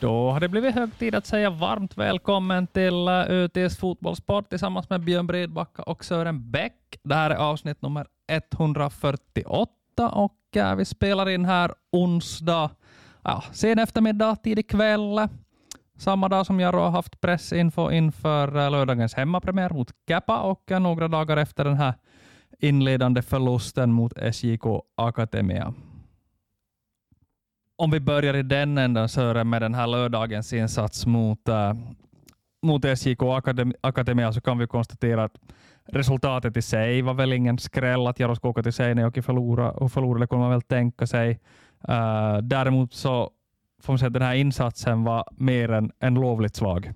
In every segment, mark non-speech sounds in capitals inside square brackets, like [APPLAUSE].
Då har det blivit hög tid att säga varmt välkommen till eh, ÖTs fotbollspodd tillsammans med Björn Bredbacka och Sören Bäck. Det här är avsnitt nummer 148 och eh, vi spelar in här onsdag, ja, sen eftermiddag, tidig kväll. Samma dag som jag har haft pressinfo inför eh, lördagens hemmapremiär mot Käpa och några dagar efter den här inledande förlusten mot SJK Akademia om vi börjar i den änden Sören med den här lördagens insats mot, äh, mot SJK Akademia så kan vi konstatera att resultatet i sig var väl ingen skräll att Jaroskoka till Seinejoki förlorade, och förlorade kunde man väl tänka sig. Uh, däremot så får man säga att den här insatsen var mer än, än lovligt svag.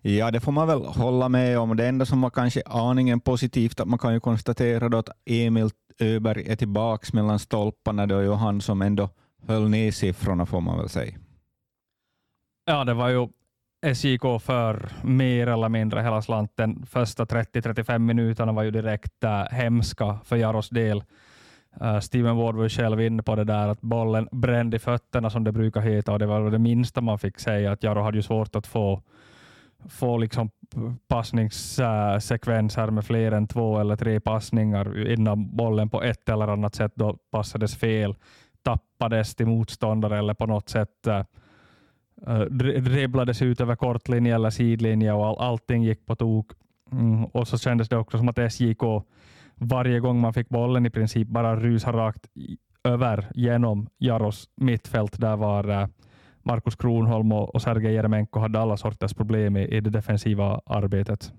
Ja, det får man väl hålla med om. Det enda som var kanske aningen positivt, att man kan ju konstatera då att Emil Öberg är tillbaka mellan stolparna. Det är ju han som ändå höll ner siffrorna får man väl säga. Ja, det var ju SJK för mer eller mindre hela slanten. Första 30-35 minuterna var ju direkt äh, hemska för Jaros del. Uh, Steven Ward var ju själv inne på det där att bollen brände i fötterna som det brukar heta och det var det minsta man fick säga att Jaro hade ju svårt att få, få liksom passningssekvenser med fler än två eller tre passningar innan bollen på ett eller annat sätt då passades fel tappades till motståndare eller på något sätt äh, dribblades ut över kortlinje eller sidlinje och all, allting gick på tok. Mm, och så kändes det också som att SJK varje gång man fick bollen i princip bara rusade rakt över genom Jaros mittfält. Där var äh, Markus Kronholm och, och Sergej Jeremenko hade alla sorters problem i, i det defensiva arbetet.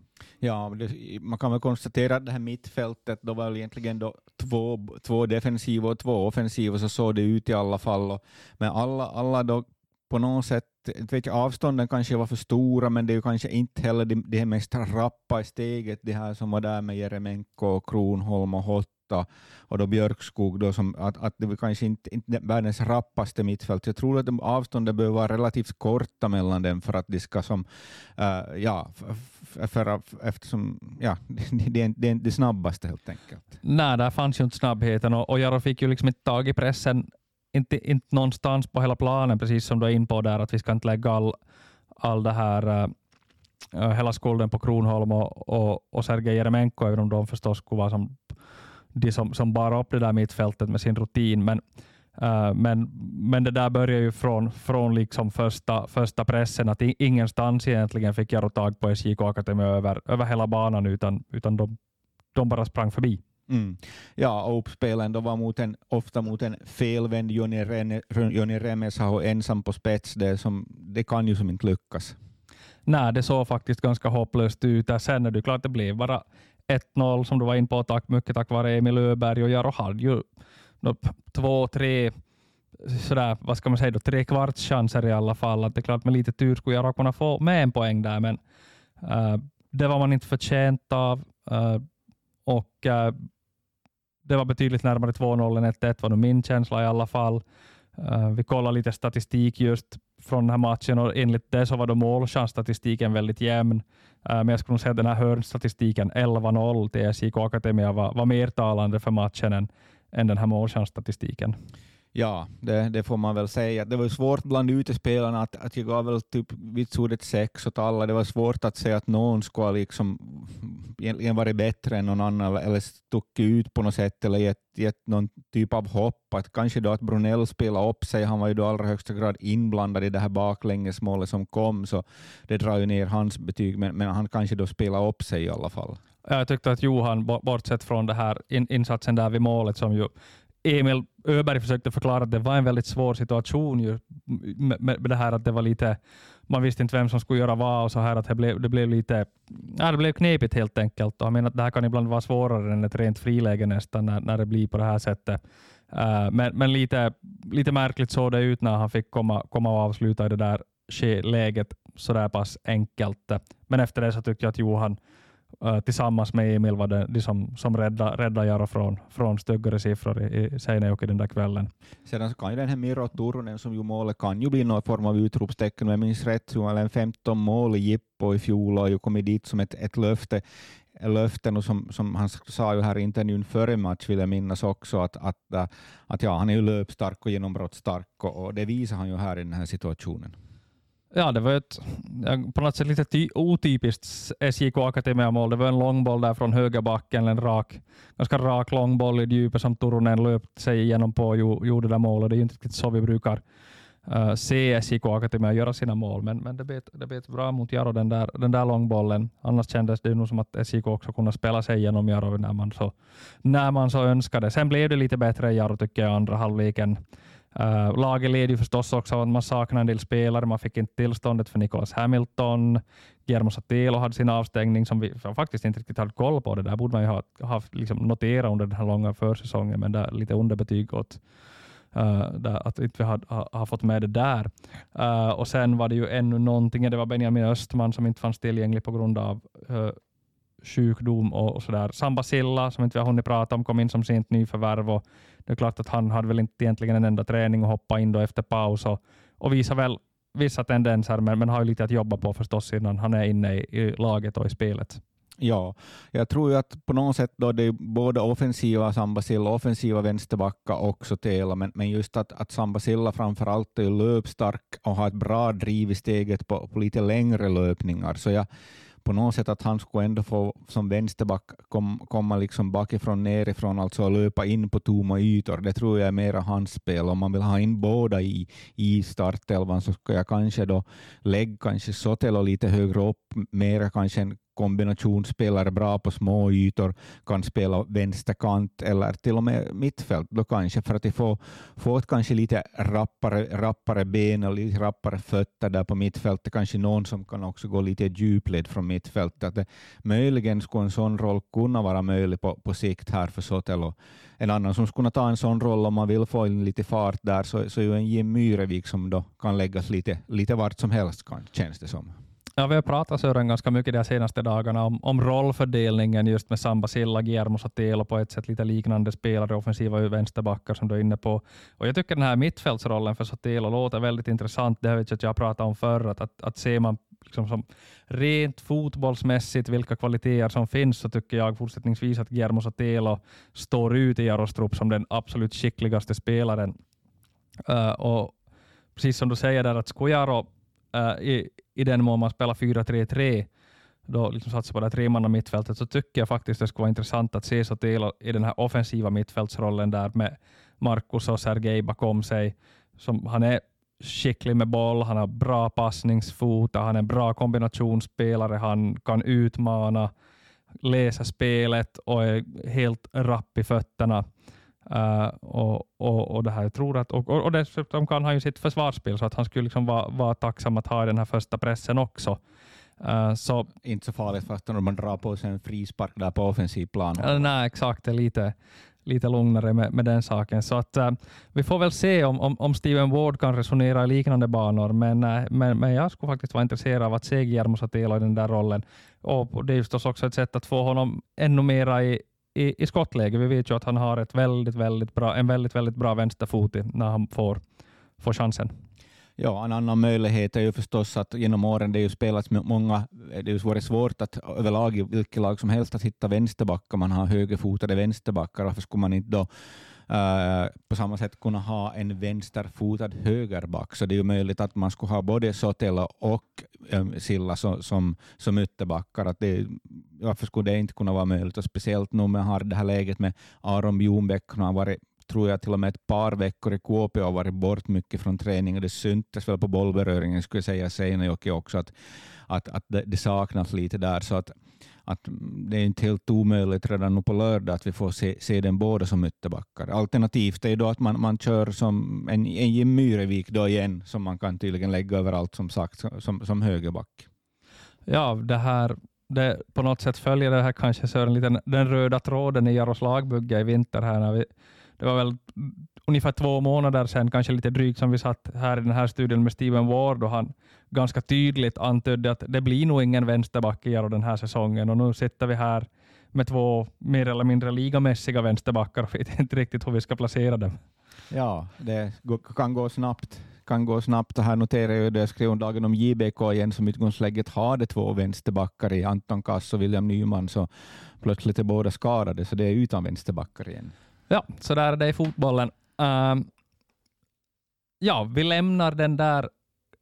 Ja, det, man kan väl konstatera att det här mittfältet då var egentligen då två, två defensiva och två offensiva, så såg det ut i alla fall. Och, men alla, alla då på något sätt, Eh, vet jag, avstånden kanske var för stora, men det är ju kanske inte heller det, det mest rappa i steget, det här som var där med Jeremenko, Kronholm och Hotta. Och då Björkskog, då som, att, att det var kanske inte, inte världens rappaste mittfält. Jag tror att de avstånden behöver vara relativt korta mellan dem för att de ska som, uh, ja, för, eftersom, ja, [LAUGHS] det, är, det är det snabbaste helt enkelt. Nej, där fanns ju inte snabbheten och, och Jaro fick ju liksom inte tag i pressen, inte, inte någonstans på hela planen, precis som du är in på där, att vi ska inte lägga all, all det här uh, hela skulden på Kronholm och, och, och Sergej Jeremenko, även om de förstås skulle vara som de som, som bar upp det där mittfältet med sin rutin. Men, uh, men, men det där börjar ju från, från liksom första, första pressen, att ingenstans egentligen fick jag tag på SJK Akademi över, över hela banan, utan, utan de, de bara sprang förbi. Mm. Ja, och uppspelen då var mot en, ofta mot en felvänd Joni Remesaho, ensam på spets. Det, som, det kan ju som inte lyckas. Nej, det såg faktiskt ganska hopplöst ut. Sen är det klart det blev bara 1-0 som du var in på, tack, mycket tack vare Emil Öberg och Jaro hade ju två, tre sådär, vad ska man säga, då, tre kvarts chanser i alla fall. Att det är klart med lite tur skulle Jaro kunna få med en poäng där, men uh, det var man inte förtjänt av. Uh, och uh, det var betydligt närmare 2-0 än 1-1 var nog min känsla i alla fall. Uh, vi kollade lite statistik just från den här matchen och enligt det så var då målchansstatistiken väldigt jämn. Uh, men jag skulle nog säga att den här hörnstatistiken 11-0 till SJK Akademia var, var mer talande för matchen än, än den här målchansstatistiken. Ja, det, det, får man väl säga. Det var svårt bland utespelarna att, att jag gav väl typ vitsordet sex åt alla. Det var svårt att säga att någon skulle liksom egentligen varit bättre än någon annan eller stuckit ut på något sätt eller gett, gett någon typ av hopp. Att kanske då att Brunell spelade upp sig, han var ju då allra högsta grad inblandad i det här baklängesmålet som kom, så det drar ju ner hans betyg, men, men han kanske då spelade upp sig i alla fall. Jag tyckte att Johan, bortsett från det här insatsen där vid målet som ju Emil Öberg försökte förklara att det var en väldigt svår situation ju, med, med, det här att det var lite, man visste inte vem som skulle göra vad och så här att det blev, det blev lite, ja, det blev knepigt helt enkelt. Och jag menar att det här kan ibland vara svårare än ett rent friläge nästan när, när det blir på det här sättet. Uh, men men lite, lite märkligt såg det ut när han fick komma, komma och avsluta i det där läget så där pass enkelt. Men efter det så tyckte jag att Johan Uh, tillsammans med Emil var det de som, som räddade, räddade Jaro från, från styggare siffror i, i Seinejoki den där kvällen. Sedan så kan ju den här Miro Turunen som ju målet kan ju bli någon form av utropstecken. Om jag minns rätt så var det 15 mål i Jippo i fjol och har ju kommit dit som ett, ett löfte. löften och som, som han sa ju här i intervjun före match vill jag minnas också att, att, eh, att ja, han är ju löpstark och genombrottsstark och, och det visar han ju här i den här situationen. Ja, det var ett på något sätt lite ty- otypiskt SJK Akademia-mål. Det var en långboll där från högerbacken, en rak, ganska rak långboll i djupet som Turunen löpte sig igenom på och gjorde det målet. Det är ju inte riktigt så vi brukar uh, se SJK Akademia göra sina mål, men, men det, bet, det bet bra mot Jaro, den där, den där långbollen. Annars kändes det nog som att SJK också kunde spela sig igenom Jaro när man så, när man så önskade. Sen blev det lite bättre i Jaro tycker jag, andra halvleken. Uh, laget led ju förstås också av att man saknade en del spelare. Man fick inte tillståndet för Nicholas Hamilton. Guillermo Satilo hade sin avstängning som vi faktiskt inte riktigt hade koll på. Det där borde man ju ha, ha liksom noterat under den här långa försäsongen, men där lite underbetyg åt uh, där, att inte vi har, har, har, fått med det där. Uh, och sen var det ju ännu någonting, det var Benjamin Östman som inte fanns tillgänglig på grund av uh, sjukdom och, och sådär. Samba Silla, som inte vi har hunnit prata om, kom in som sent nyförvärv och det är klart att han hade väl inte egentligen en enda träning och hoppa in då efter paus och, och visar väl vissa tendenser, men, men har ju lite att jobba på förstås innan han är inne i, i laget och i spelet. Ja, jag tror ju att på något sätt då det är både offensiva Sambasilla och offensiva vänsterbacka också Tela, men, men just att, att Sambasilla framför allt är löpstark och har ett bra driv i steget på, på lite längre löpningar. Så jag, på något sätt att han skulle ändå få som vänsterback kom, komma liksom bakifrån nerifrån, alltså löpa in på tomma ytor. Det tror jag är mera hans spel. Om man vill ha in båda i, i startelvan så ska jag kanske då lägga kanske Sotelo lite högre upp, mera kanske en kombinationsspelare, bra på små ytor, kan spela vänsterkant eller till och med mittfält då kanske, för att få, få ett kanske lite rappare, rappare ben och lite rappare fötter där på mittfältet, kanske någon som kan också gå lite djupled från mittfältet. Att det, möjligen skulle en sån roll kunna vara möjlig på, på sikt här för Sotelo. En annan som skulle kunna ta en sån roll om man vill få in lite fart där, så, så är ju en Jim Myrevik som då kan läggas lite, lite vart som helst, kan, känns det som. Ja, vi har pratat Sören ganska mycket de senaste dagarna om, om rollfördelningen just med Samba Silla, Guillermo Sotelo på ett sätt lite liknande spelare, offensiva vänsterbackar som du är inne på. Och jag tycker den här mittfältsrollen för Sotelo låter väldigt intressant. Det har jag pratat om förr, att, att, att ser man liksom som rent fotbollsmässigt vilka kvaliteter som finns så tycker jag fortsättningsvis att Guillermo Sotelo står ut i Jarostrup som den absolut skickligaste spelaren. Uh, och precis som du säger där att Skojaro Eh, i, i den mån man spelar 4-3-3, då liksom satsar på det tremanna mittfältet, så tycker jag faktiskt det skulle vara intressant att se Sotelo i den här offensiva mittfältsrollen där med Marcus och Sergej bakom sig. Som, han är skicklig med boll, han har bra passningsfot, han är en bra kombinationsspelare, han kan utmana, läsa spelet och är helt rapp i fötterna. Uh, och, och, och, det här, jag tror att, och, och dessutom kan han ju sitt försvarsspel, så att han skulle liksom vara, vara tacksam att ha den här första pressen också. Uh, så, inte så farligt fast när man drar på sig en frispark där på offensiv plan. Uh, nej, exakt. Det är lite, lite lugnare med, med den saken. Så att, uh, vi får väl se om, om, om Steven Ward kan resonera i liknande banor, men, men, men jag skulle faktiskt vara intresserad av att se Guillermo Satelo i den där rollen. Och det är förstås också ett sätt att få honom ännu mera i, i, i skottläge. Vi vet ju att han har ett väldigt, väldigt bra, en väldigt, väldigt bra vänsterfot när han får, får chansen. Ja, en annan möjlighet är ju förstås att genom åren det är ju spelats med många, det har varit svårt att överlag i vilket lag som helst att hitta vänsterbackar. Man har högerfotade vänsterbackar. Varför skulle man inte då Uh, på samma sätt kunna ha en vänsterfotad högerback. Så det är ju möjligt att man skulle ha både Sotelo och um, Silla som, som, som ytterbackar. Att det, varför skulle det inte kunna vara möjligt? Och speciellt nu med har det här läget med Aron Bjornbäck, han har varit tror jag till och med ett par veckor i KP och varit bort mycket från träning det syntes väl på bollberöringen skulle jag säga Seinäjoki också att, att, att det, det saknas lite där. Så att, att det är inte helt omöjligt redan nu på lördag att vi får se, se den båda som ytterbackar. Alternativt är då att man, man kör som en, en Jim Myrevik då igen, som man kan tydligen lägga överallt som sagt, som, som högerback. Ja, det här det på något sätt följer det här kanske Sören, lite den röda tråden i Jaros lagbygge i vinter. Här när vi, det var väl ungefär två månader sedan, kanske lite drygt, som vi satt här i den här studion med Steven Ward och han ganska tydligt antydde att det blir nog ingen vänsterback i Jaro den här säsongen och nu sitter vi här med två mer eller mindre ligamässiga vänsterbackar och vet inte riktigt hur vi ska placera dem. Ja, det kan gå snabbt. Kan gå snabbt. Här noterar jag det jag skrev om dagen om JBK igen, som utgångsläget hade två vänsterbackar i Anton Kass och William Nyman, så plötsligt är båda skadade, så det är utan vänsterbackar igen. Ja, så där är det i fotbollen. Um, ja, vi lämnar den där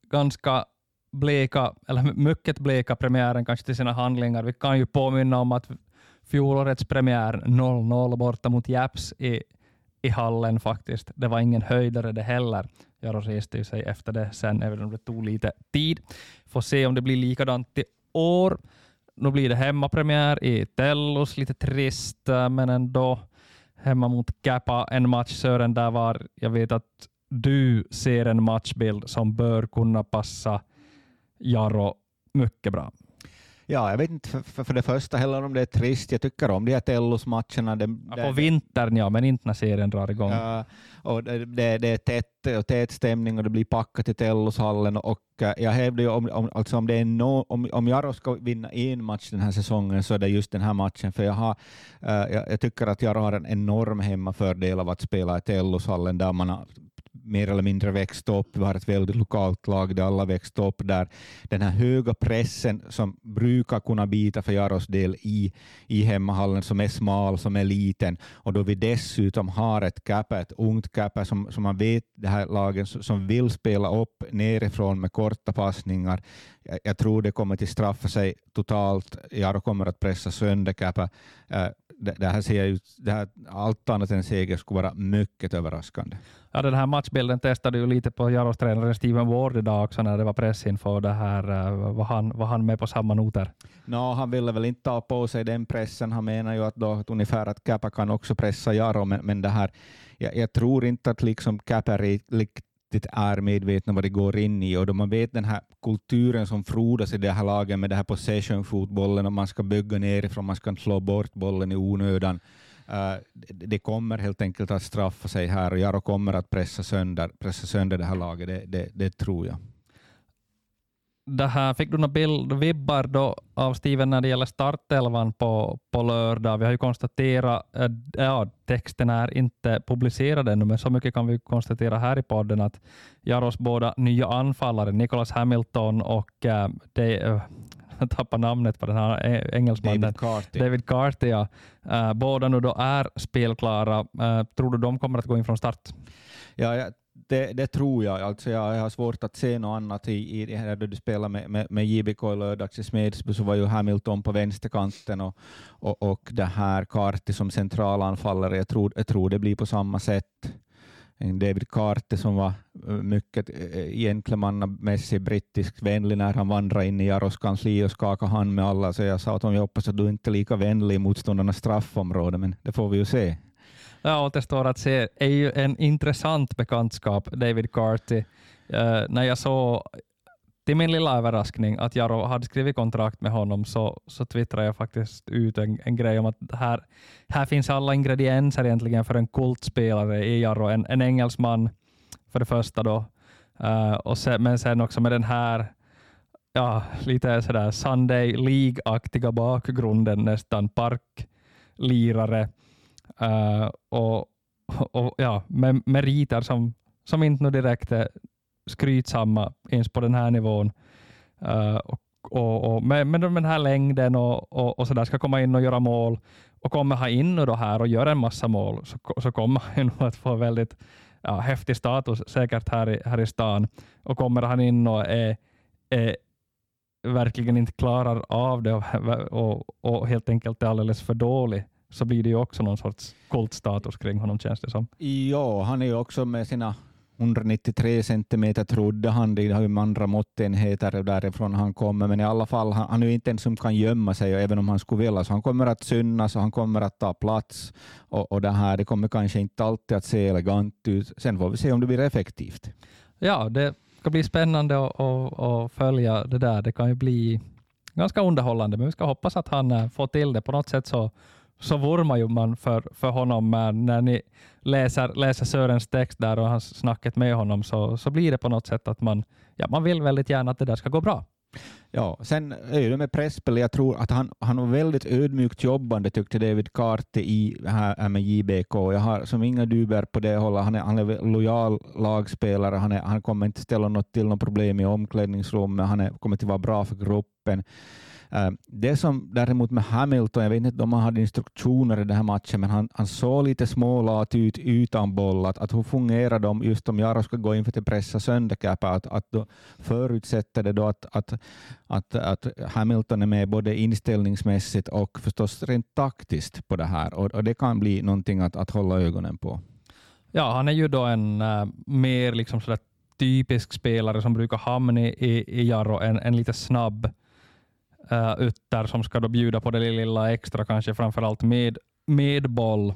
ganska bleka, eller mycket bleka premiären kanske till sina handlingar. Vi kan ju påminna om att fjolårets premiär 0-0 borta mot Japs i, i hallen faktiskt. Det var ingen höjdare det heller. Jaro reste ju sig efter det sen, även om det tog lite tid. Får se om det blir likadant i år. Nu blir det hemmapremiär i Tellus, lite trist, eh, men ändå hemma mot Kappa, en match Sören där var, jag vet att du ser en matchbild som bör kunna passa Jaro mycket bra. Ja, jag vet inte för, för, för det första heller om det är trist. Jag tycker om de här Tellos-matcherna. Ja, på vintern ja, men inte när serien drar igång. Ja, och det, det, det är tätt och tät stämning och det blir packat i Telloshallen. Och eh, jag hävdar ju om, om, alltså om, det är no, om, om Jaro ska vinna en match den här säsongen så är det just den här matchen. För jag, har, uh, jag, jag tycker att Jaro har en enorm hemmafördel av att spela i Telloshallen där man har mer eller mindre växt upp. Vi har ett väldigt lokalt lag där alla växt upp, där den här höga pressen som brukar kunna bita för Jaros del i, i hemmahallen, som är smal, som är liten, och då vi dessutom har ett kappa, ett ungt kappa som, som man vet, det här lagen som vill spela upp nerifrån med korta passningar. Jag, jag tror det kommer att straffa sig totalt. Jaro kommer att pressa sönder kappa. Eh, det, det, här ser ut, det här, allt annat än seger skulle vara mycket överraskande. Ja, den här matchbilden testade ju lite på Jaros tränare Steven Ward idag också när det var pressinfo. Det här, eh, var, han, var han med på samma noter? No, han ville väl inte ta på sig den pressen. Han menar ju att, då, att ungefär att Kappa kan också pressa Jaro, men, men det här, jag, jag tror inte att liksom Kappa riktigt är medvetna vad det går in i och då man vet den här kulturen som frodas i det här laget med det här possession-fotbollen och man ska bygga nerifrån, man ska slå bort bollen i onödan. Eh, det kommer helt enkelt att straffa sig här och Jaro kommer att pressa sönder, pressa sönder det här laget, det, det, det tror jag. Det här, fick du några bild, vibbar då av Steven när det gäller startelvan på, på lördag? Vi har ju konstaterat, äh, ja, texten är inte publicerad ännu, men så mycket kan vi konstatera här i podden att Jaros båda nya anfallare, Nicholas Hamilton och eh, äh, de, äh, tappar namnet på den här engelsmannen. David Carty. David Carty ja. uh, båda nu då är spelklara. Uh, tror du de kommer att gå in från start? Ja, ja det, det, tror jag. Alltså jag, har svårt att se något annat i, i det här då du spelar med, med, med JBK i lördags i Smedsby så var ju Hamilton på vänsterkanten och, och, och det här Carty som centralanfallare. Jag tror, jag tror det blir på samma sätt David Carter som var eh, mycket eh, gentlemannamässig brittisk vänlig när han vandrade in i Jaros kansli och skakade hand med alla. Så jag sa att jag hoppas att du inte är lika vänlig i motståndarnas straffområde, men det får vi ju se. Ja, återstår att se. är ju en intressant bekantskap, David Carty. Uh, eh, när jag såg till min lilla överraskning att Jaro hade skrivit kontrakt med honom så, så twittrade jag faktiskt ut en, en grej om att här, här finns alla ingredienser egentligen för en kultspelare i Jaro. En, en engelsman för det första då, uh, och sen, men sen också med den här ja, lite sådär Sunday League-aktiga bakgrunden, nästan parklirare uh, och, och ja, med meriter som, som inte direkt är skrytsamma ens på den här nivån. Uh, och, och, och med, med den här längden och, och, och så där ska komma in och göra mål och kommer han in och då här och gör en massa mål så, så kommer [LAUGHS] han nog att få väldigt ja, häftig status säkert här i, här i stan. Och kommer han in och är, är verkligen inte klarar av det och, [LAUGHS] och, och helt enkelt är alldeles för dålig så blir det ju också någon sorts kultstatus kring honom känns det som. Ja, han är ju också med sina 193 centimeter trodde han, det har ju andra måttenheter därifrån han kommer, men i alla fall, han, han är ju inte en som kan gömma sig, även om han skulle vilja, så han kommer att synas och han kommer att ta plats och, och det här, det kommer kanske inte alltid att se elegant ut. Sen får vi se om det blir effektivt. Ja, det ska bli spännande att, följa det där. Det kan ju bli ganska underhållande, men vi ska hoppas att han eh, får till det. På något sätt så så vurmar ju man för, för honom. Men när ni läser, läser Sörens text där och hans snacket med honom så, så blir det på något sätt att man, ja, man vill väldigt gärna att det där ska gå bra. Ja, sen är det med presspel, jag tror att han, han var väldigt ödmjukt jobbande tyckte David Karte i här äh, med JBK. Jag har som inga duber på det hållet. Han är, han är lojal lagspelare, han, är, han kommer inte ställa något till något problem i omklädningsrummet, han är, kommer att vara bra för gruppen. Eh, det som däremot med Hamilton, jag vet inte om han hade instruktioner i den här matchen, men han, han såg lite smålat ut utan boll. Att, att hur fungerar de just om Jaro ska gå in för att pressa sönder Kappa? Att, att då förutsätter det då att, att, att, att Hamilton är med både inställningsmässigt och förstås rent taktiskt på det här. Och, och det kan bli någonting att, att hålla ögonen på. Ja, han är ju då en äh, mer liksom sådär typisk spelare som brukar hamna i, i, Jarro, Jaro, en, en lite snabb uh, ytter som ska då bjuda på det lilla extra, kanske framförallt med, med boll.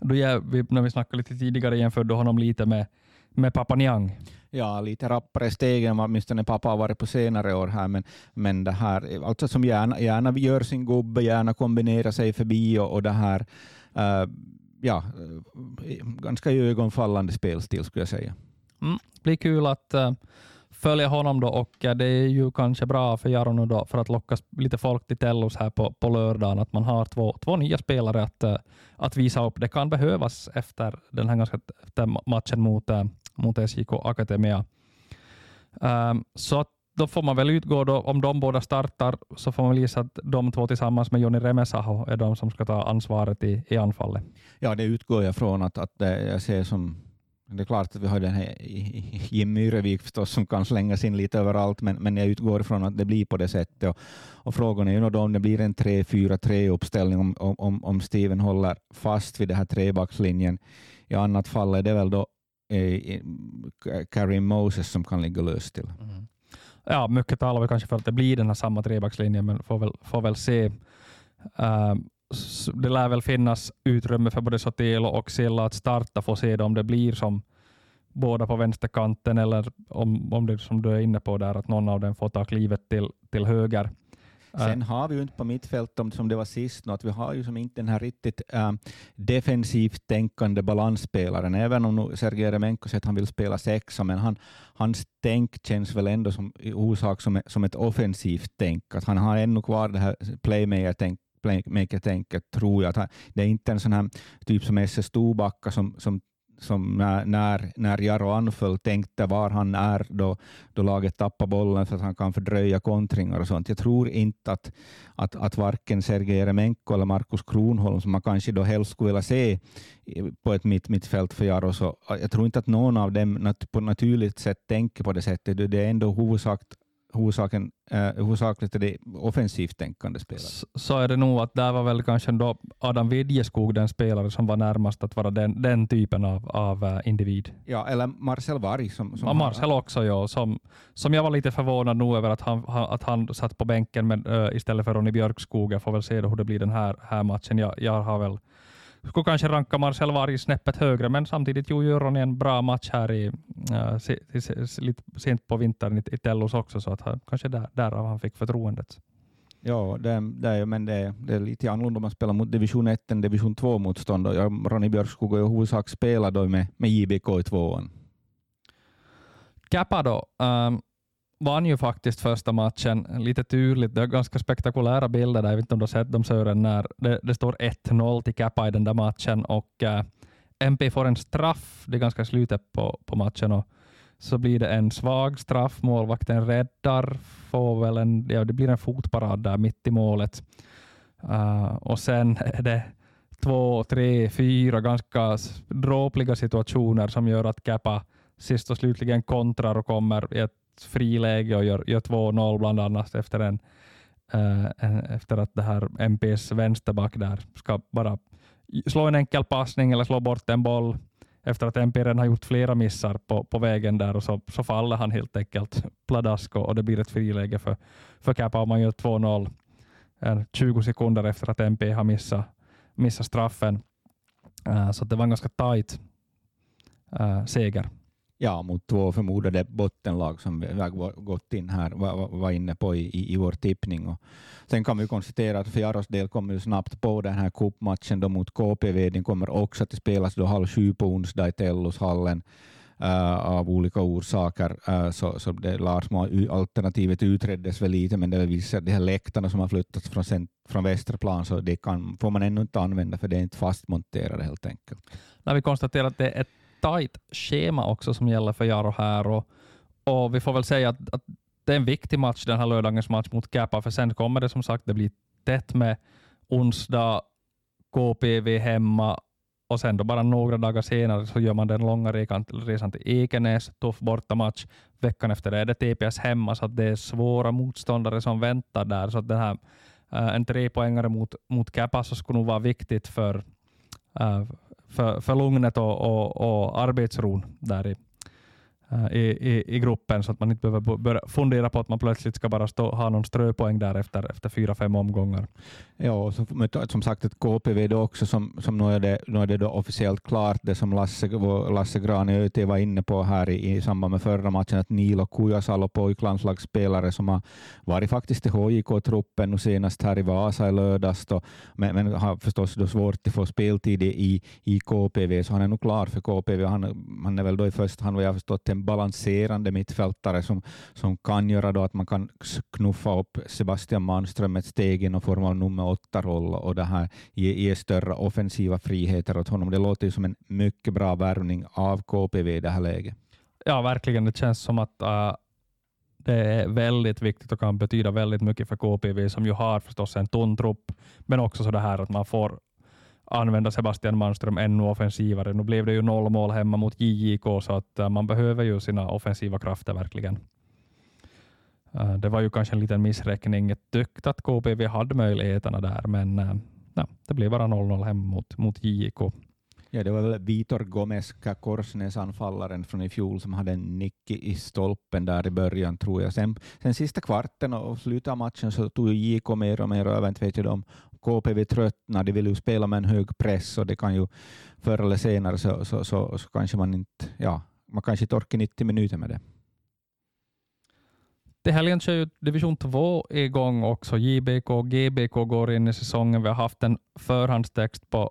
Då jag, när vi snackade lite tidigare jämförde honom lite med, med Papa Niang. Ja, lite rappare steg än vad åtminstone pappa har varit på senare år här, men, men det här, alltså som gärna, gärna gör sin gubbe, gärna kombinerar sig förbi och, och det här, uh, ja, ganska ögonfallande spelstil skulle jag säga. Mm, det blir kul att uh, följa honom då och eh, det är ju kanske bra för Jaro nu då för att locka lite folk till Tellus här på, på lördagen att man har två, två nya spelare att, eh, att visa upp. Det kan behövas efter den här ganska, efter matchen mot, eh, mot SJK Akademia. Um, så att då får man väl utgå då, om de båda startar, så får man väl gissa att de två tillsammans med Joni Remesaho är de som ska ta ansvaret i, i anfallet. Ja, det utgår jag från att, att jag ser som det är klart att vi har den här Jim Yrevik förstås som kan slängas in lite överallt, men, men jag utgår ifrån att det blir på det sättet. Och, och frågan är ju då om det blir en 3-4-3 uppställning, om, om, om Steven håller fast vid den här trebackslinjen. I annat fall är det väl då eh, Karim Moses som kan ligga löst till. Mm. Ja, mycket talar väl kanske för att det blir den här samma trebackslinjen, men får väl, får väl se. Uh, det lär väl finnas utrymme för både Sotelo och Silla att starta, få se om det blir som båda på vänsterkanten eller om, om det som du är inne på där, att någon av dem får ta klivet till, till höger. Äh. Sen har vi ju inte på mittfältet, som det var sist, att vi har ju som inte den här riktigt äh, defensivt tänkande balansspelaren, även om Sergej Remenko säger att han vill spela sexa, men han, hans tänk känns väl ändå som i orsak som, som ett offensivt tänk, att han har ännu kvar det här playmaker-tänket playmaker-tänket tror jag. Att det är inte en sån här typ som SS Storbacka som, som som när, när Jaro anföll tänkte var han är då, då laget tappar bollen så att han kan fördröja kontringar och sånt. Jag tror inte att, att, att varken Sergej Jeremenko eller Markus Kronholm, som man kanske då helst skulle vilja se på ett mitt, mittfält för Jaro, så jag tror inte att någon av dem på naturligt sätt tänker på det sättet. Det är ändå huvudsak huvudsaken, eh, huvudsakligt är det offensivt tänkande spelare. Så, är det nog att där var väl kanske då Adam Widjeskog den spelare som var närmast att vara den, den typen av, av uh, individ. Ja, eller Marcel Varg. Som, som ja, Marcel också, ja. Som, som jag var lite förvånad nu över att han, att han satt på bänken med, uh, istället för Ronny Björkskog. Jag får väl se hur det blir den här, här matchen. Jag, jag har väl skulle kanske ranka Marcel Varg snäppet högre, men samtidigt gjorde Ronny en bra match här i, uh, se, se, lite sent på vintern i, i Tellos också, så att han, kanske där, därav han fick förtroendet. Ja, det, det, men det, det är lite annorlunda om man spelar mot division 1 än division 2-motstånd. Ronny Björkskog har i huvudsak spelat med, med JBK i tvåan. Kappa då. Um, vann ju faktiskt första matchen. Lite turligt, det är ganska spektakulära bilder där. Jag vet inte om du har sett dem Sören, när det, det står 1-0 till Kappa i den där matchen och eh, äh, MP får en straff, det är ganska slutet på, på matchen och så blir det en svag straff, målvakten räddar, får väl en, ja, det blir en fotparad där mitt i målet. Uh, och sen är det två, tre, fyra ganska dråpliga situationer som gör att Kappa sist och slutligen kontrar och kommer i ett friläge och gör, gör 2-0 bland annat efter, en, äh, efter att det här MPs vänsterback där ska bara slå en enkel passning eller slå bort en boll. Efter att MP redan har gjort flera missar på, på vägen där och så, så faller han helt enkelt pladask och, det blir ett friläge för, för Kappa om man gör 2-0 20 eh, sekunder efter att MP har missat, missat straffen. Uh, så det var en ganska tajt uh, seger ja, mot två förmodade bottenlag som vi har gått in här, var, var inne på i, i, vår tippning. Och sen kan vi konstatera att för Jaros del kommer vi snabbt på den här cupmatchen mot KPV. Den kommer också att spelas då halv sju på onsdag i Tellushallen. uh, av olika orsaker. Uh, så, så det Larsmo-alternativet utreddes väl lite, men det visar de här läktarna som har flyttats från, cent, från västra plan, så det kan, får man ännu inte använda för det är inte fastmonterade helt enkelt. När vi konstaterar att det är ett tajt schema också som gäller för Jaro här och, och vi får väl säga att, att det är en viktig match, den här lördagens match mot Kappa, för sen kommer det som sagt, det blir tätt med onsdag, KPV hemma och sen då bara några dagar senare så gör man den långa resan till Ekenäs, tuff bortamatch. Veckan efter det är det TPS hemma, så det är svåra motståndare som väntar där. Så att den här, eh, en trepoängare mot, mot Kappa så skulle nog vara viktigt för, uh, för, för lugnet och, och, och arbetsron där i, Eh, i, i, i gruppen så att man inte behöver börja fundera på att man plötsligt ska bara stå, ha någon ströpoäng där efter, efter fyra, fem omgångar. Ja, och så, som sagt ett KPV då också som, som nu, är det, nu är det då officiellt klart det som Lasse, Lasse Grani var inne på här i, i samband med förra matchen att Nilo Kujasalo, pojklandslagsspelare som har varit faktiskt i HJK-truppen och senast här i Vasa i lördags då, men, men har förstås då svårt att få speltid i, i KPV så han är nog klar för KPV. Han, han är väl då i första hand vad jag förstått en balanserande mittfältare som, som kan göra då att man kan knuffa upp Sebastian Manström ett steg i någon form av nummer åtta-roll och det här ge, ge större offensiva friheter åt honom. Det låter ju som en mycket bra värvning av KPV i det här läget. Ja, verkligen. Det känns som att uh, det är väldigt viktigt och kan betyda väldigt mycket för KPV som ju har förstås en tunn trupp, men också så det här att man får använda Sebastian Manström ännu offensivare. Nu blev det ju noll mål hemma mot JJK, så att eh, man behöver ju sina offensiva krafter verkligen. Eh, det var ju kanske en liten missräkning. Jag tyckte att KPV hade möjligheterna där, men eh, ja, det blev bara 0-0 hemma mot, mot JJK. Ja, det var väl Vitor Gomes, Korsnäs-anfallaren från i fjol, som hade en nick i stolpen där i början, tror jag. Sen, sen sista kvarten och slutet av matchen så tog JK mer och mer över. Inte vet jag om KPV tröttnar, de vill ju spela med en hög press och det kan ju förr eller senare så, så, så, så kanske man inte, ja, man kanske inte orkar 90 minuter med det. Till helgen kör ju division 2 igång också. JBK och GBK går in i säsongen. Vi har haft en förhandstext på,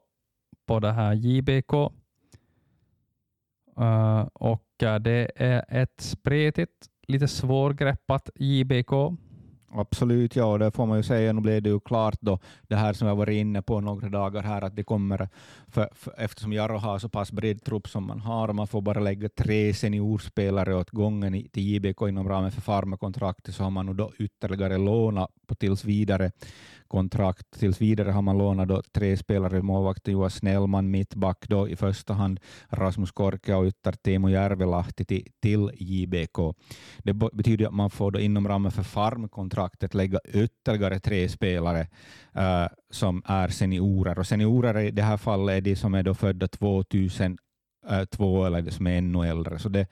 på det här JBK. Uh, eh, och eh, det är ett spretigt, lite svårgreppat JBK Absolut, ja, det får man ju säga. Nu blev det ju klart då, det här som jag varit inne på några dagar här, att det kommer, för, för, eftersom Jarro har så pass bred trupp som man har, och man får bara lägga tre seniorspelare åt gången i, till JBK inom ramen för farmakontraktet, så har man nu då ytterligare lånat på tills vidare kontrakt. Tills vidare har man lånat då tre spelare, målvakten Joa Snellman, mittback då i första hand Rasmus Korke och ytter Teemu Järvelahti till, till JBK. Det betyder att man får då inom ramen för farmkontraktet lägga ytterligare tre spelare uh, som är seniorer. Och seniorer i det här fallet är de som är då födda 2002 uh, eh, eller som är ännu äldre. Så det,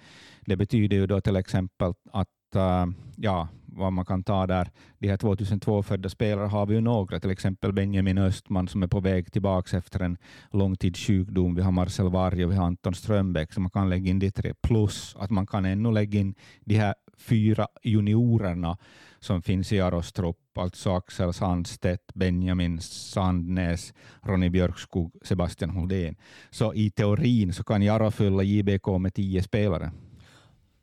det betyder ju då till exempel att uh, ja, vad man kan ta där. De här 2002 födda spelare har vi ju några, till exempel Benjamin Östman som är på väg tillbaka efter en långtidssjukdom. Vi har Marcel Varg och vi har Anton Strömbäck, så man kan lägga in de tre. Plus att man kan ännu lägga in de här fyra juniorerna som finns i Aros trupp, alltså Axel Sandstedt, Benjamin Sandnäs, Ronny Björkskog, Sebastian Holdén. Så i teorin så kan Jaro fylla JBK med tio spelare.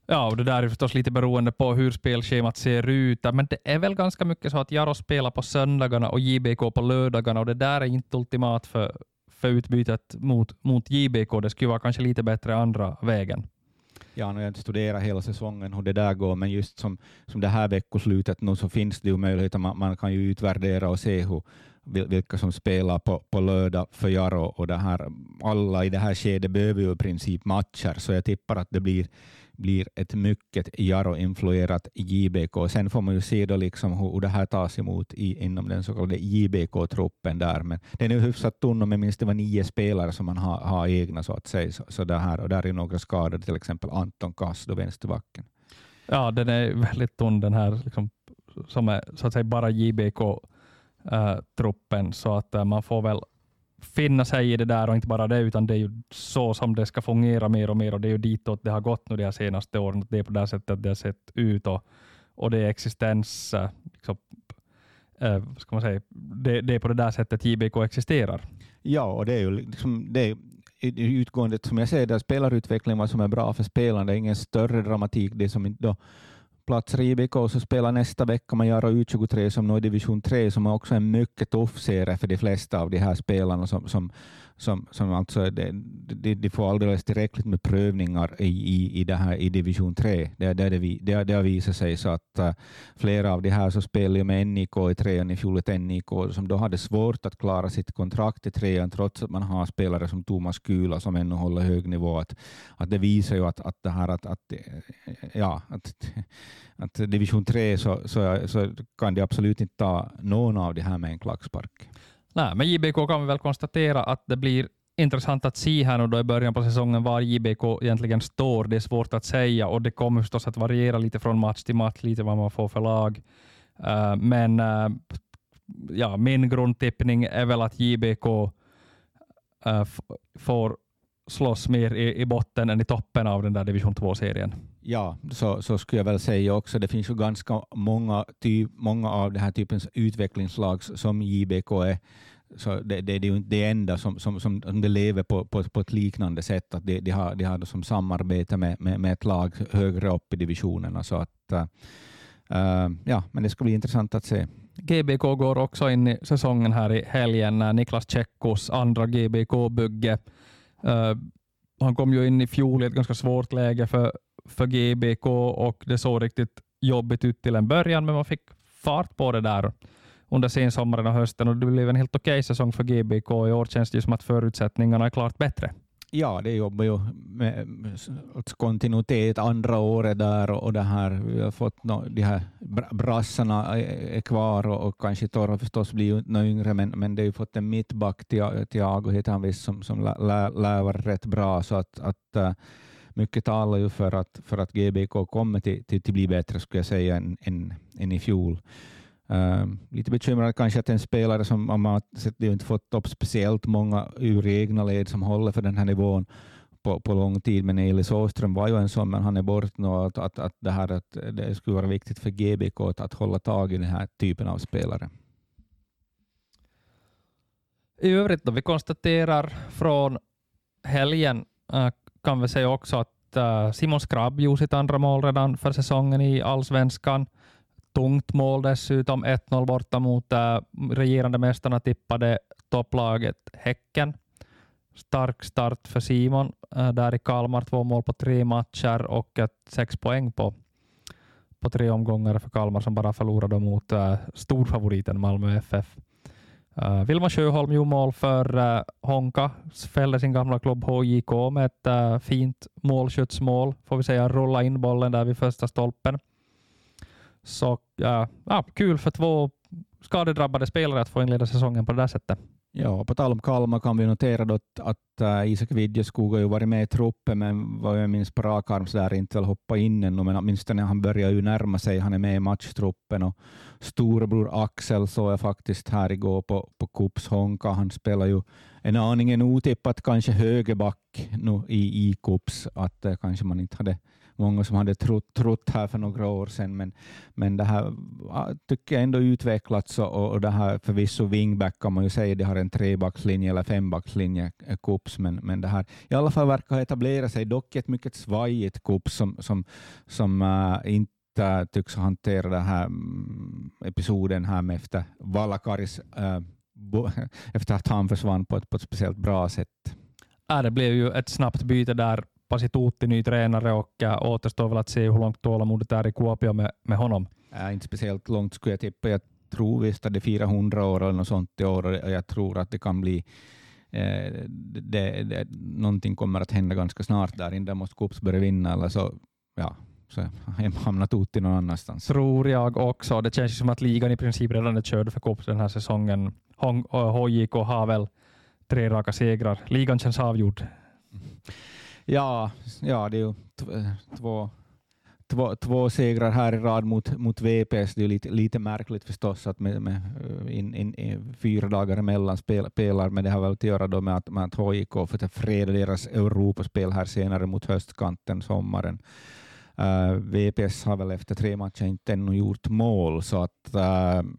Ja, och det där är förstås lite beroende på hur spelschemat ser ut. Men det är väl ganska mycket så att Jaro spelar på söndagarna och JBK på lördagarna och det där är inte ultimat för, för utbytet mot, mot JBK. Det skulle vara kanske lite bättre andra vägen. Ja, nu har jag inte studerat hela säsongen hur det där går, men just som, som det här veckoslutet nu så finns det ju möjlighet att man, man kan ju utvärdera och se hur, vilka som spelar på, på lördag för Jaro och det här, alla i det här skedet behöver ju i princip matcher, så jag tippar att det blir blir ett mycket Jaro-influerat JBK. Sen får man ju se då liksom hur det här tas emot i, inom den så kallade JBK-truppen där. Men den är hyfsat tunn och minst det var nio spelare som man har, har egna så att säga. Så, så det här, och där är några skadade, till exempel Anton Kass, då vänsterbacken. Ja, den är väldigt tunn den här, liksom, som är så att säga bara JBK-truppen, eh, så att eh, man får väl finna sig i det där och inte bara det, utan det är ju så som det ska fungera mer och mer och det är ju ditåt det har gått nu de här senaste åren. Det är på det sättet det har sett ut och, och det är existens, liksom, äh, ska man säga, det, det, är på det där sättet JBK existerar. Ja, och det är ju liksom, det är, utgående, som jag säger, där spelarutveckling vad som är bra för spelarna. Det är ingen större dramatik. Det som inte då Plats Ribiko och så spelar nästa vecka Majaro U23 som når division 3 som är också en mycket tuff serie för de flesta av de här spelarna som, som som, som alltså, de, det, de får alldeles tillräckligt med prövningar i, i, i, det här, i division 3. Det, det, det, det, det har visat sig så att uh, flera av de här som spelade med NIK i trean i fjol, ett NIK som då hade svårt att klara sitt kontrakt i trean trots att man har spelare som Thomas Kula som ännu håller hög nivå. Att, att det visar ju att, att det här att, att, eh, ja, att, att division 3 så, så, så kan de absolut inte ta någon av de här med en klackspark. Nej, men JBK kan vi väl konstatera att det blir intressant att se här nu då i början på säsongen var JBK egentligen står. Det är svårt att säga och det kommer förstås att variera lite från match till match, lite vad man får för lag. Uh, men uh, ja, min grundtippning är väl att JBK uh, eh, får slåss mer i, i botten än i toppen av den där division 2-serien. Ja, så, så skulle jag väl säga också. Det finns ju ganska många, typ, många av den här typens utvecklingslag som JBK är. Så det, det, det är ju inte det enda som, som, som, det lever på, på, på ett liknande sätt. Att de, de har, de har som samarbete med, med, med ett lag högre upp i divisionerna. Så att, äh, ja, men det ska bli intressant att se. GBK går också in i säsongen här i helgen när Niklas Tjeckos andra GBK-bygge. Uh, han kom ju in i fjol i ett ganska svårt läge för för GBK och det såg riktigt jobbigt ut till en början, men man fick fart på det där under sensommaren och hösten och det blev en helt okej okay säsong för GBK. I år känns det som att förutsättningarna är klart bättre. Ja, det jobbar ju med kontinuitet andra året där och det här. Vi har fått no, de här brassarna är kvar och, och kanske Torra förstås blir ju inte yngre, men, men det har ju fått en mittback, Tiago heter han visst, som, som lär rätt bra. Så att, att uh, mycket talar ju för att, för att GBK kommer till, till, till bli bättre, skulle jag säga, än, än, än i fjol. Uh, lite bekymrad kanske att en spelare som man har sett, inte fått upp speciellt många ur egna led som håller för den här nivån på, på lång tid, men Elis Åström var ju en sån, men han är bort nu. Att, att, att, det, här, att det skulle vara viktigt för GBK att, att hålla tag i den här typen av spelare. I övrigt då, vi konstaterar från helgen uh, kan vi säga också att uh, Simon Skrabb gjorde sitt andra mål redan för säsongen i allsvenskan. Tungt mål dessutom, 1-0 borta mot uh, regerande mästarna tippade topplaget Häcken. Stark start för Simon uh, där i Kalmar, två mål på tre matcher och sex poäng på, på tre omgångar för Kalmar som bara förlorade mot uh, storfavoriten Malmö FF. Uh, Vilma Sjöholm gjorde mål för uh, Honka, fällde sin gamla klubb HJK med ett uh, fint målskyttsmål, får vi säga, rulla in bollen där vid första stolpen. Så uh, ja, kul för två skadedrabbade spelare att få inleda säsongen på det där sättet. Ja, på tal om Kalmar kan vi notera då att, att äh, Isak Vidjeskog har ju varit med i truppen, men vad jag minns på rak arm så där inte väl hoppa in ännu, men åtminstone han börjar ju närma sig. Han är med i matchtruppen och storebror Axel såg jag faktiskt här igår på, på Kups Honka. Han spelar ju en aningen otippat kanske högerback nu i, IKUPS, Kups, att eh, kanske man inte hade många som hade trott, trott här för några år sedan, men, men det här tycker jag ändå utvecklats och, och det här förvisso wingback kan man ju säga, det har en trebackslinje eller fembackslinje, eh, Kups, men, men det här i alla fall verkar ha etablerat sig, dock ett mycket svajigt Kups som, som, som äh, inte tycks hantera den här mm, episoden här med efter Valakaris, äh, [LAUGHS] efter att han försvann på ett, på ett speciellt bra sätt. Ja, det blev ju ett snabbt byte där Pasi Tuutti ny tränare och äh, återstår väl att se hur långt tålamodet är i Kuopio med, med honom. Äh, inte speciellt långt skulle jag tippa. Jag tror visst att det är 400 år eller något sånt i år och jag tror att det kan bli eh, det, det, någonting kommer att hända ganska snart där. Där måste Kups börja vinna eller så, ja, så hamnar Tutti någon annanstans. Tror jag också. Det känns som att ligan i princip redan är körd för Kups den här säsongen. HJK har väl tre raka segrar. Ligan känns avgjord. Ja, ja det är ju två, två, två segrar här i rad mot, mot VPS. Det är lite, lite märkligt förstås att med, med eh, in, in, in, fyra dagar emellan spel, spelar, men det har väl att göra då med att, med att HIK får freda deras Europaspel här senare mot höstkanten, sommaren. Uh, eh, VPS har väl efter tre matcher inte ännu gjort mål, så att uh,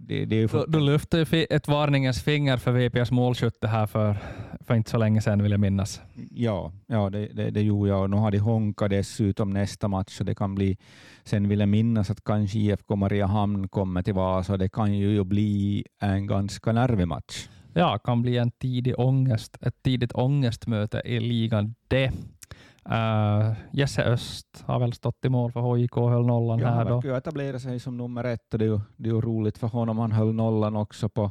det, det är för... du, du lyfter ett varningens finger för VPS målskytte här för, för inte så länge sedan vill jag minnas. Ja, ja det, det, det gjorde jag nu har de Honka dessutom nästa match så det kan bli, sen vill jag minnas att kanske IFK Mariehamn kommer till Vasa det kan ju bli en ganska nervig match. Ja, kan bli en tidig ångest, ett tidigt ångestmöte i ligan det. Uh, Jesse Öst har väl stått i mål för HIK och höll nollan ja, här. Han verkar ju etablera sig som nummer ett och det är ju, det är ju roligt för honom. Han höll nollan också på,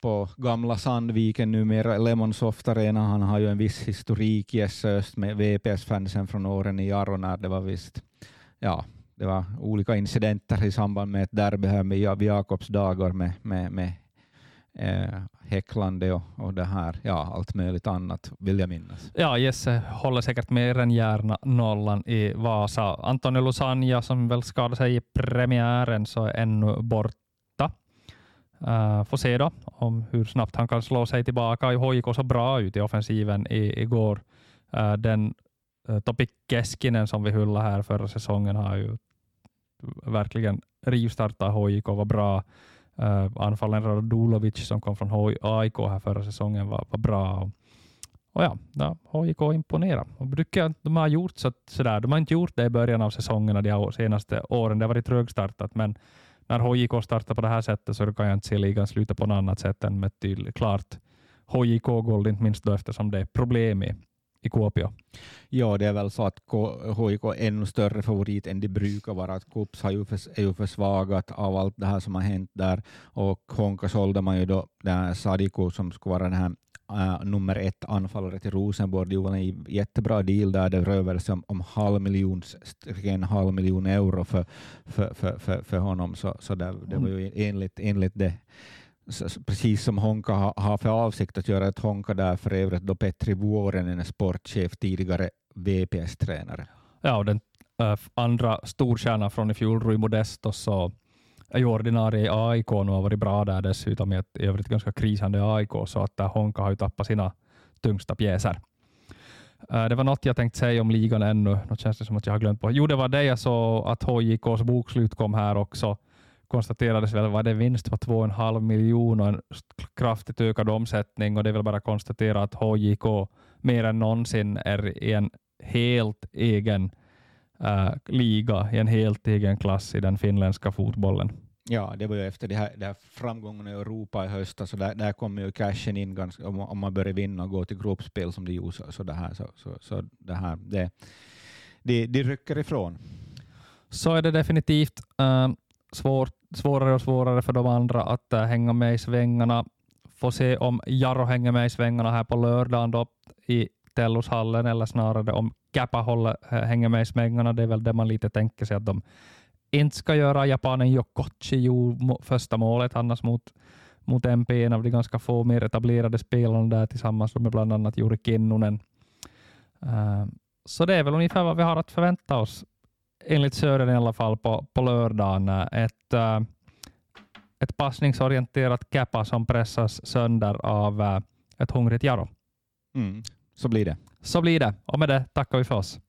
på gamla Sandviken, numera Lemonsoft Arena. Han har ju en viss historik, Jesse Öst, med VPS-fansen från åren i Jaro när det var visst, ja, det var olika incidenter i samband med ett derby här med vid Jakobs dagar med, med, med eh, häcklande och, och det här, ja, allt möjligt annat vill jag minnas. Ja, Jesse håller säkert mer än gärna nollan i Vasa. Antonio Lusanja som väl skadade sig i premiären så är ännu borta. Uh, får se då om hur snabbt han kan slå sig tillbaka. HJK så bra ut i offensiven i, igår. Uh, den uh, Topi Keskinen som vi hyllade här förra säsongen har ju verkligen rivstartat HJK. var bra. Eh, uh, anfallen Radulovic som kom från AIK här förra säsongen var, var bra. Och, ja, ja, HIK imponerar. Och brukar, de har gjort så, sådär. De har inte gjort det i början av säsongerna de senaste åren. Det har varit trögstartat, men när HIK startar på det här sättet så kan jag inte se ligan sluta på något annat sätt än med tydligt klart HJK-guld, inte minst då eftersom det är problem i, i Kuopio. Ja, det är väl så att HIK är ännu större favorit än det brukar vara. Att Kups har ju för, är ju försvagat av allt det här som har hänt där och Honka sålde man ju då den Sadiko som skulle vara den här Uh, nummer ett anfallare till Rosenborg. Det var en jättebra deal där. Det rörde sig om, om halv miljon, en halv miljon euro för, för, för, för, för honom. Så, så det, det var ju enligt, enligt det precis som Honka har för avsikt att göra ett Honka där för övrigt då Petri Vuorinen är sportchef, tidigare VPS-tränare. Ja, och den äh, andra storstjärnan från i fjol, Rui Modesto, så är ju ordinarie i AIK och har varit bra där dessutom i ett i övrigt ganska krisande AIK, så att äh, Honka har ju tappat sina tyngsta pjäser. Äh, det var något jag tänkte säga om ligan ännu. Något känns det som att jag har glömt på. Jo, det var det jag sa, att HJKs bokslut kom här också konstaterades väl var det vinst på 2,5 miljoner och en kraftigt ökad omsättning och det är väl bara att konstatera att HJK mer än någonsin är i en helt egen uh, liga, i en helt egen klass i den finländska fotbollen. Ja, det var ju efter det här, det här framgången i Europa i höstas, så där, där kommer ju cashen in ganska, om, om man börjar vinna och gå till gruppspel som det gjorde, så, så, det här, så, så, så det här, det, det, det rycker ifrån. Så är det definitivt. Uh, svår, svårare och svårare för de andra att uh, hänga med i svängarna. Får se om Jarro hänger med i svängarna här på lördagen då i Tellushallen eller snarare om Kappa håller, eh, hänger med i svängarna. Det är väl det man lite tänker sig att de inte ska göra. Japanen Yokochi gjorde första målet annars mot, mot MP, en av de ganska få mer etablerade spelarna där tillsammans med bland annat Juri Kinnunen. Uh, så det är väl ungefär vad vi har att förvänta oss enligt Sören i alla fall på, på lördagen ett, äh, ett passningsorienterat Kappa som pressas sönder av äh, ett hungrigt Jaro. Mm, så blir det. Så blir det. Och med det tackar vi för oss.